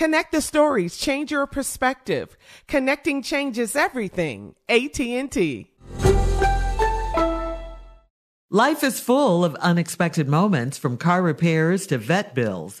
Connect the stories, change your perspective. Connecting changes everything. AT&T. Life is full of unexpected moments from car repairs to vet bills.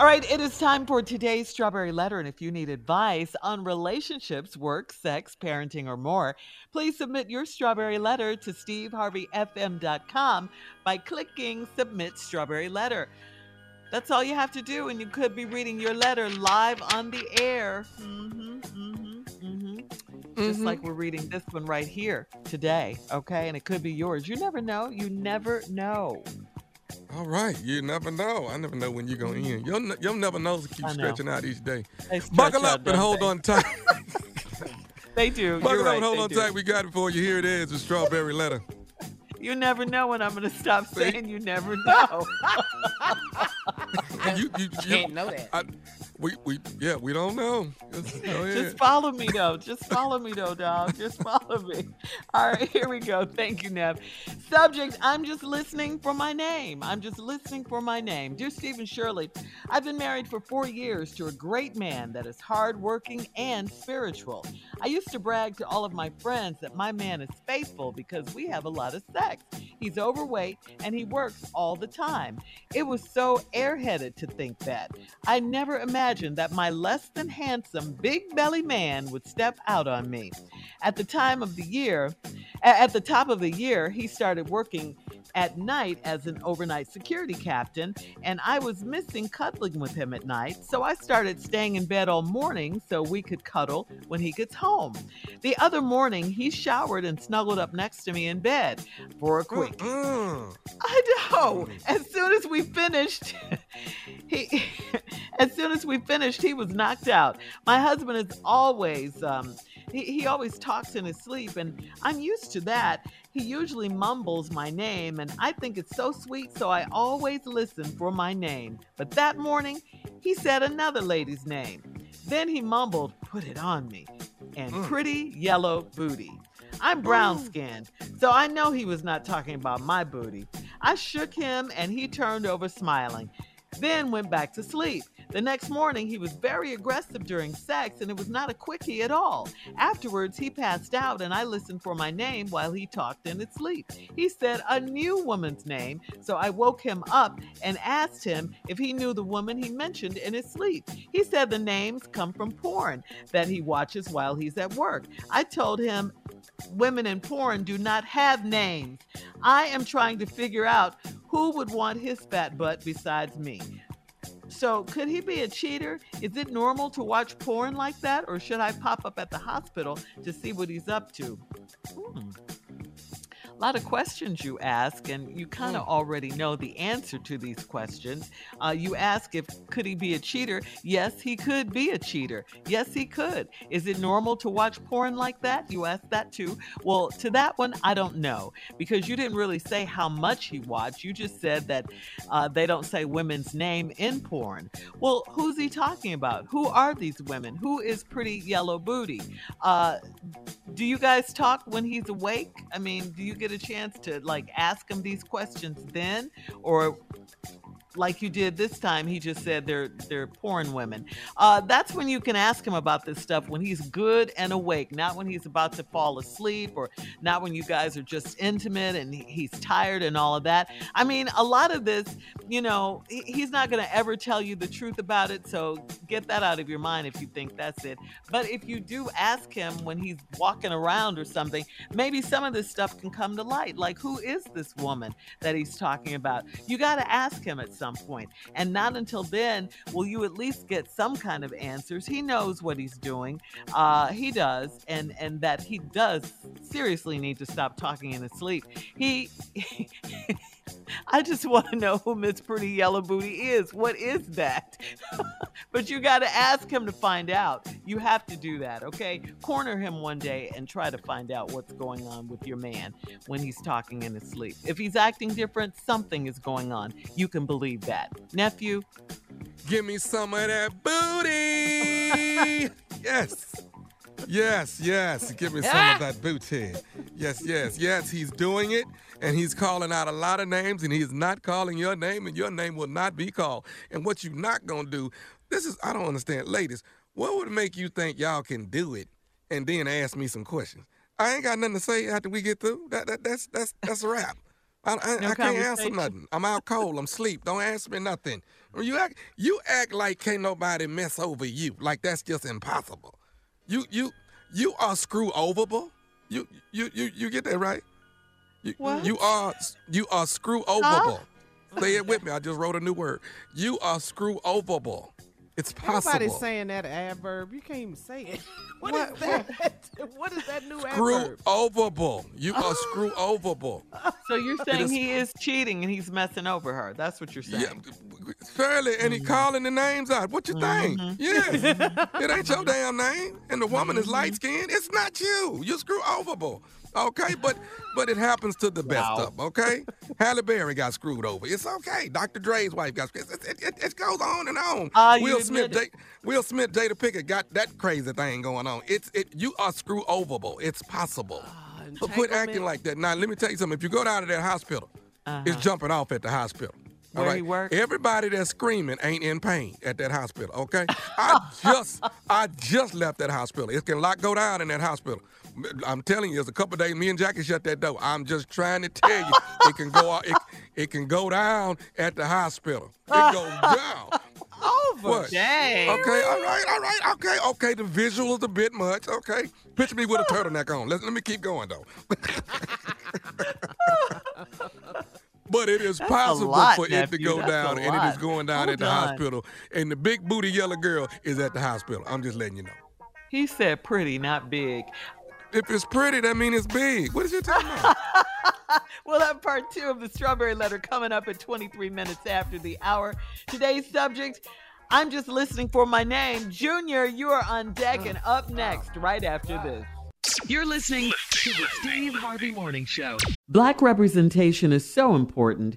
All right, it is time for today's Strawberry Letter. And if you need advice on relationships, work, sex, parenting, or more, please submit your Strawberry Letter to steveharveyfm.com by clicking Submit Strawberry Letter. That's all you have to do, and you could be reading your letter live on the air. Mm-hmm, mm-hmm, mm-hmm. Just like we're reading this one right here today, okay? And it could be yours. You never know. You never know. All right, you never know. I never know when you're gonna mm-hmm. end. You'll, you'll never know. To keep know. stretching out each day. They Buckle up and hold on tight. They do. Buckle You're up right, and hold on do. tight. We got it for you. Here it is, the strawberry letter. You never know when I'm going to stop saying you never know. you, you, you Can't know that. I, we, we, yeah, we don't know. Just. Just follow me, though. Just follow me, though, dog. Just follow me. All right, here we go. Thank you, Nev. Subject I'm just listening for my name. I'm just listening for my name. Dear Stephen Shirley, I've been married for four years to a great man that is hardworking and spiritual. I used to brag to all of my friends that my man is faithful because we have a lot of sex. He's overweight and he works all the time. It was so airheaded to think that. I never imagined that my less than handsome big belly man would step out on me. At the time of the year, at the top of the year, he started working at night as an overnight security captain, and I was missing cuddling with him at night, so I started staying in bed all morning so we could cuddle when he gets home. The other morning, he showered and snuggled up next to me in bed for a quick. Mm. I know. As soon as we finished, he, as soon as we finished, he was knocked out. My husband is always, um, he, he always talks in his sleep, and I'm used to that. He usually mumbles my name, and I think it's so sweet, so I always listen for my name. But that morning, he said another lady's name. Then he mumbled, Put it on me, and mm. pretty yellow booty. I'm brown oh. skinned, so I know he was not talking about my booty. I shook him, and he turned over smiling, then went back to sleep. The next morning, he was very aggressive during sex, and it was not a quickie at all. Afterwards, he passed out, and I listened for my name while he talked in his sleep. He said a new woman's name, so I woke him up and asked him if he knew the woman he mentioned in his sleep. He said the names come from porn that he watches while he's at work. I told him women in porn do not have names. I am trying to figure out who would want his fat butt besides me. So, could he be a cheater? Is it normal to watch porn like that, or should I pop up at the hospital to see what he's up to? Hmm a lot of questions you ask, and you kind of mm. already know the answer to these questions. Uh, you ask if could he be a cheater? Yes, he could be a cheater. Yes, he could. Is it normal to watch porn like that? You ask that too. Well, to that one, I don't know because you didn't really say how much he watched. You just said that uh, they don't say women's name in porn. Well, who's he talking about? Who are these women? Who is Pretty Yellow Booty? Uh, do you guys talk when he's awake? I mean, do you get a chance to like ask him these questions then, or like you did this time, he just said they're they're porn women. Uh, that's when you can ask him about this stuff when he's good and awake, not when he's about to fall asleep or not when you guys are just intimate and he's tired and all of that. I mean, a lot of this, you know, he's not going to ever tell you the truth about it. So get that out of your mind if you think that's it. But if you do ask him when he's walking around or something, maybe some of this stuff can come to light. Like, who is this woman that he's talking about? You got to ask him at some point. And not until then will you at least get some kind of answers. He knows what he's doing. Uh, he does, and and that he does seriously need to stop talking in his sleep. He, he I just want to know who Miss Pretty Yellow Booty is. What is that? but you got to ask him to find out. You have to do that, okay? Corner him one day and try to find out what's going on with your man when he's talking in his sleep. If he's acting different, something is going on. You can believe that. Nephew? Give me some of that booty. yes. Yes, yes. Give me some of that booty. Yes, yes, yes. He's doing it and he's calling out a lot of names and he's not calling your name and your name will not be called. And what you're not going to do, this is, I don't understand. Ladies, what would make you think y'all can do it and then ask me some questions? I ain't got nothing to say after we get through. That, that that's that's that's a wrap. I, I, no I can't answer nothing. I'm out cold. I'm sleep. Don't ask me nothing. You act you act like can't nobody mess over you. Like that's just impossible. You you you are screw overable. You you you you get that right? You, what? you are you are screw overable. Huh? Say it with me. I just wrote a new word. You are screw overable. It's possible. Nobody's saying that adverb. You can't even say it. what, what is that? what is that new adverb? screw adverb? overable. You are screw overable. So you're saying is, he is cheating and he's messing over her. That's what you're saying. Yeah, fairly, and he mm-hmm. calling the names out. What you think? Mm-hmm. Yes. it ain't your damn name. And the woman mm-hmm. is light skinned. It's not you. You're screw overable. Okay, but but it happens to the best wow. of them. Okay, Halle Berry got screwed over. It's okay. Dr. Dre's wife got screwed. It, it, it goes on and on. Uh, Will Smith, J- Will Smith, Jada Pinkett got that crazy thing going on. It's it. You are screw overable. It's possible. Uh, but quit acting like that. Now let me tell you something. If you go down to that hospital, uh-huh. it's jumping off at the hospital. Where right? Everybody that's screaming ain't in pain at that hospital, okay? I just I just left that hospital. It can lot go down in that hospital. I'm telling you, it's a couple days. Me and Jackie shut that door. I'm just trying to tell you, it can go it, it can go down at the hospital. It goes down. Over. What? Dang. Okay, all right, all right, okay, okay. The visual is a bit much. Okay. Picture me with a turtleneck on. Let, let me keep going though. But it is That's possible lot, for nephew. it to go That's down, and it is going down Hold at the on. hospital. And the big booty yellow girl is at the hospital. I'm just letting you know. He said pretty, not big. If it's pretty, that means it's big. What is you talking about? we'll have part two of the strawberry letter coming up at 23 minutes after the hour. Today's subject I'm just listening for my name. Junior, you are on deck and up oh, next right after this. You're listening to the Steve Harvey Morning Show. Black representation is so important.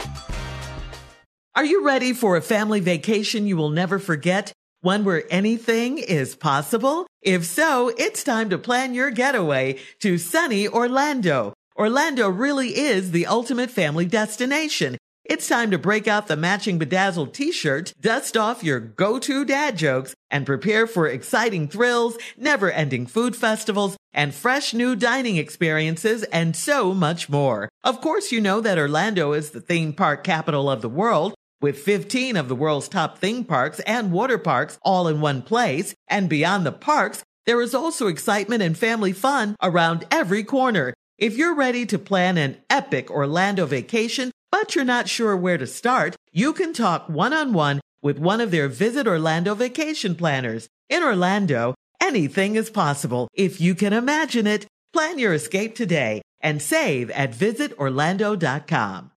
Are you ready for a family vacation you will never forget? One where anything is possible? If so, it's time to plan your getaway to sunny Orlando. Orlando really is the ultimate family destination. It's time to break out the matching bedazzled t-shirt, dust off your go-to dad jokes, and prepare for exciting thrills, never-ending food festivals, and fresh new dining experiences, and so much more. Of course, you know that Orlando is the theme park capital of the world, with 15 of the world's top theme parks and water parks all in one place. And beyond the parks, there is also excitement and family fun around every corner. If you're ready to plan an epic Orlando vacation, but you're not sure where to start, you can talk one on one with one of their Visit Orlando vacation planners. In Orlando, anything is possible if you can imagine it. Plan your escape today and save at visitorlando.com.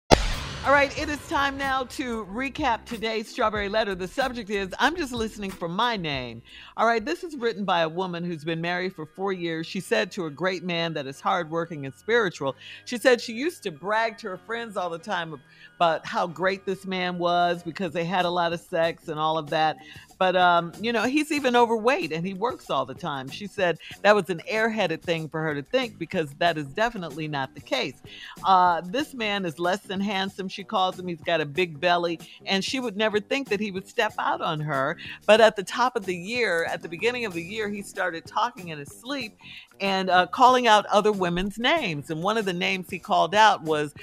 All right, it is time now to recap today's Strawberry Letter. The subject is I'm just listening for my name. All right, this is written by a woman who's been married for four years. She said to a great man that is hardworking and spiritual, she said she used to brag to her friends all the time about how great this man was because they had a lot of sex and all of that. But, um, you know, he's even overweight and he works all the time. She said that was an airheaded thing for her to think because that is definitely not the case. Uh, this man is less than handsome, she calls him. He's got a big belly, and she would never think that he would step out on her. But at the top of the year, at the beginning of the year, he started talking in his sleep and uh, calling out other women's names. And one of the names he called out was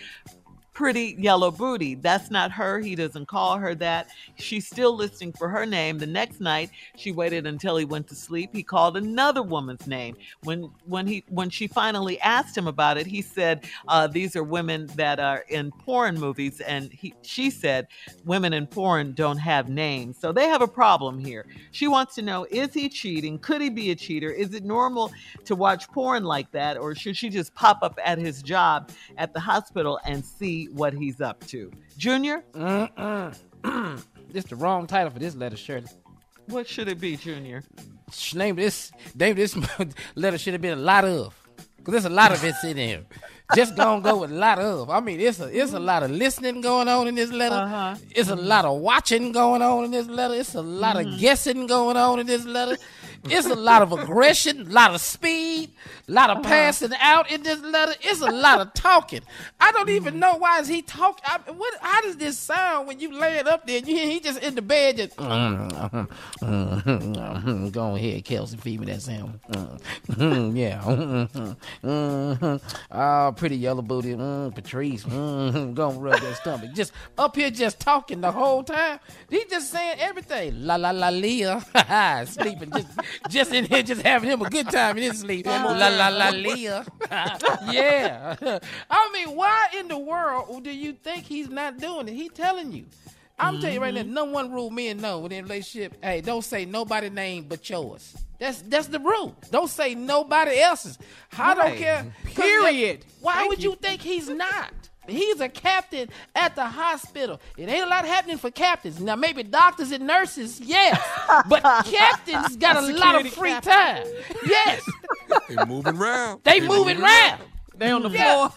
pretty yellow booty. That's not her. He doesn't call her that. She's still listening for her name. The next night, she waited until he went to sleep. He called another woman's name. When when he when she finally asked him about it, he said, uh, "These are women that are in porn movies," and he she said, "Women in porn don't have names, so they have a problem here." She wants to know: Is he cheating? Could he be a cheater? Is it normal to watch porn like that, or should she just pop up at his job at the hospital and see what he's up to. Junior? Uh-uh. this the wrong title for this letter, Shirley. What should it be, Junior? Name this name this letter should have been a lot of. Cause there's a lot of it in here. just gonna go with a lot of. I mean, it's a it's a lot of listening going on in this letter. Uh-huh. It's a lot of watching going on in this letter. It's a lot Mm-hmm. of guessing going on in this letter. It's a lot of aggression, a lot of speed, a lot Uh-huh. of passing out in this letter. It's a lot of talking. I don't mm. even Mm-hmm. know why is he talking. What? How does this sound when you lay it up there? and You hear he just in the bed just. Mm, mm, go ahead, Kelsey, feed me that sound. yeah. Oh, pretty yellow booty. Mm, Patrice. Mm, go and rub that stomach. Just up here, just talking the whole time. He just saying everything. La la la Leah. Sleeping. Just, just in here, just having him a good time in his sleep. La la la Leah. yeah. I mean, why in the world do you think he's not doing it? He telling you. I'm telling you right now, mm-hmm. no one rule men know within a relationship. Hey, don't say nobody name but yours. That's that's the rule. Don't say nobody else's. I don't care. Period. Why Thank would you. you think he's not? He's a captain at the hospital. It ain't a lot happening for captains. Now maybe doctors and nurses, yes, but captains got a lot of free captain. time. Yes, They moving around. they moving around. They on the Yeah. floor.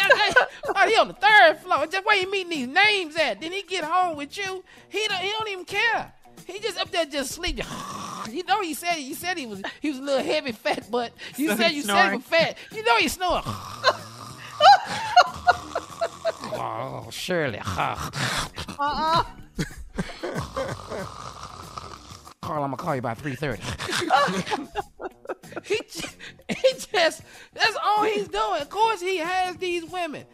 That- that- oh, he on the third floor. Just where he meeting these names at? Then he get home with you. He don't, he don't even care. He just up there just sleeping. You know he said he said he was he was a little heavy fat, but you So said he's you said he was fat. You know he's snoring. oh, Shirley. Carl, I'm gonna call you by three thirty. he, he just that's all he's doing. Of course, he has these women.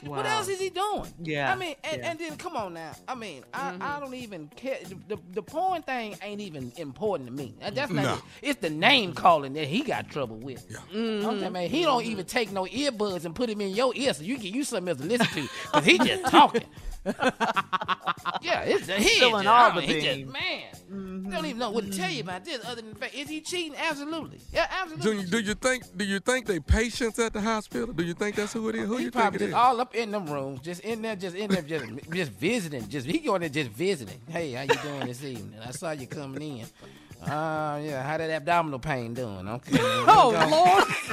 Th- What else is he doing? Yeah, I mean, and, yeah. and then come on now. I mean, I, Mm-hmm. I don't even care. The, the, the porn thing ain't even important to me. That's not. No. it. It's the name calling that he got trouble with. Mm-hmm. I'm saying, man, he don't even take no earbuds and put them in your ear so you can use something else to listen to because he just talking. yeah, it's he Spilling just, all I the mean, he just, beans. man, don't even know what to tell you about this other than the fact is he cheating? Absolutely, yeah, absolutely. Junior, do you think do you think they patients at the hospital? Do you think that's who it is? Who he you probably it just all up in them rooms, just in there, just in there, just just visiting. Just he going there just visiting. Hey, how you doing this evening? I saw you coming in. Uh, yeah, how that abdominal pain doing? Okay. Oh, Lord.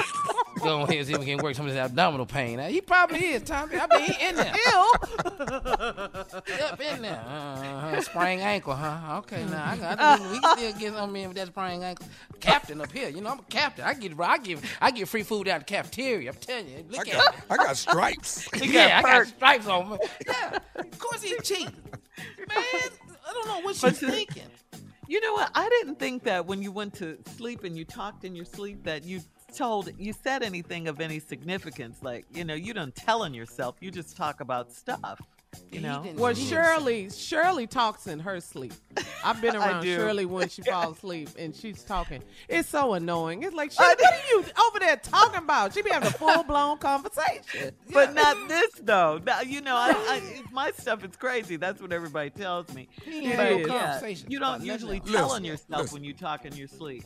Go ahead and see if we can work some of this abdominal pain. out. He probably is, Tommy. I mean, he in there. Up in there. Uh-huh. Sprained ankle, huh? Okay, now I got. I we can still get some in with that sprained ankle. Captain up here, you know I'm a captain. I get, I give, I get free food out of the cafeteria. I'm telling you. I at got, me. I got stripes. Yeah, I got stripes on me. Yeah, of course he cheating. Man, I don't know what she's But see- thinking. You know what? I didn't think that when you went to sleep and you talked in your sleep that you told you said anything of any significance. Like, you know, you don't tell on yourself. You just talk about stuff. You know? Well, Shirley, Shirley talks in her sleep. I've been around. Shirley when she falls asleep and she's talking. It's so annoying. It's like, Shirley, what are you over there talking about? She be having a full blown conversation. But not this though. Now, you know, I, I, my stuff is crazy. That's what everybody tells me. He ain't But, had no is. yeah, you don't usually else. tell on yourself listen. when you talk in your sleep.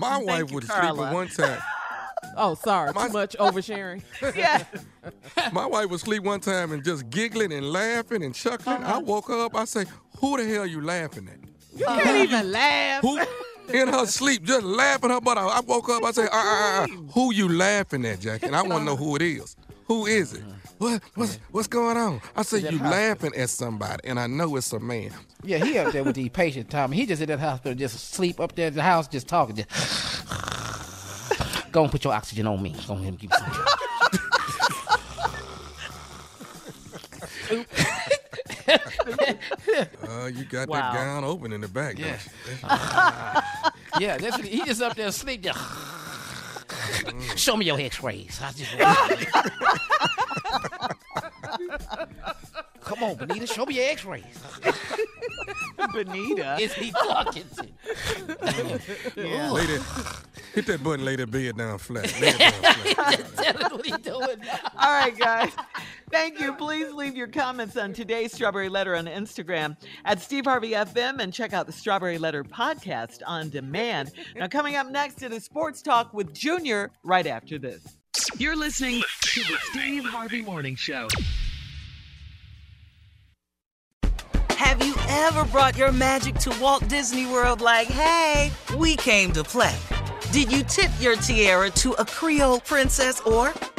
My Thank wife you, would sleep Carla. at one time. Oh, sorry. My- Too much oversharing. Yeah. My wife would sleep one time and just giggling and laughing and chuckling. Uh-huh. I woke her up. I say, "Who the hell you laughing at?" You can't even laugh. Who in her sleep just laughing her butt off. I woke up. I say, uh, uh, uh, "Who you laughing at, Jackie?" And I want to know who it is. Who is it? What what's what's going on? I say, That "You hospital. laughing at somebody," and I know it's a man. Yeah, he up there with these patients, Tommy. He just in that hospital, just sleep up there in the house, just talking. Just go and put your oxygen on me. Go ahead and give me some. Uh, you got Wow. that gown open in the back. Yeah. you? Yeah, that's he he just up there asleep. Just show me your X-rays. I just Come on, Benita, show me your X-rays. Benita. Is he talking to? Yeah. Lay that, hit that button. Lay that bed down flat. Lay it down flat. Tell us what he doing now. All right, guys. Thank you. Please leave your comments on today's Strawberry Letter on Instagram at Steve Harvey FM and check out the Strawberry Letter podcast on demand. Now, coming up next, it is Sports Talk with Junior right after this. You're listening to the Steve Harvey Morning Show. Have you ever brought your magic to Walt Disney World like, hey, we came to play? Did you tip your tiara to a Creole princess or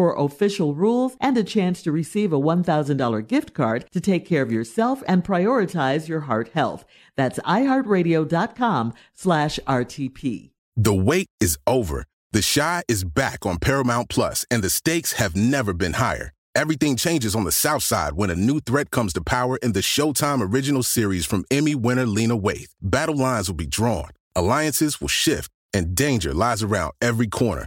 for official rules and a chance to receive a $1,000 gift card to take care of yourself and prioritize your heart health. That's iheartradio.com slash RTP. The wait is over. The Chi is back on Paramount Plus, and the stakes have never been higher. Everything changes on the South Side when a new threat comes to power in the Showtime original series from Emmy winner Lena Waithe. Battle lines will be drawn, alliances will shift, and danger lies around every corner,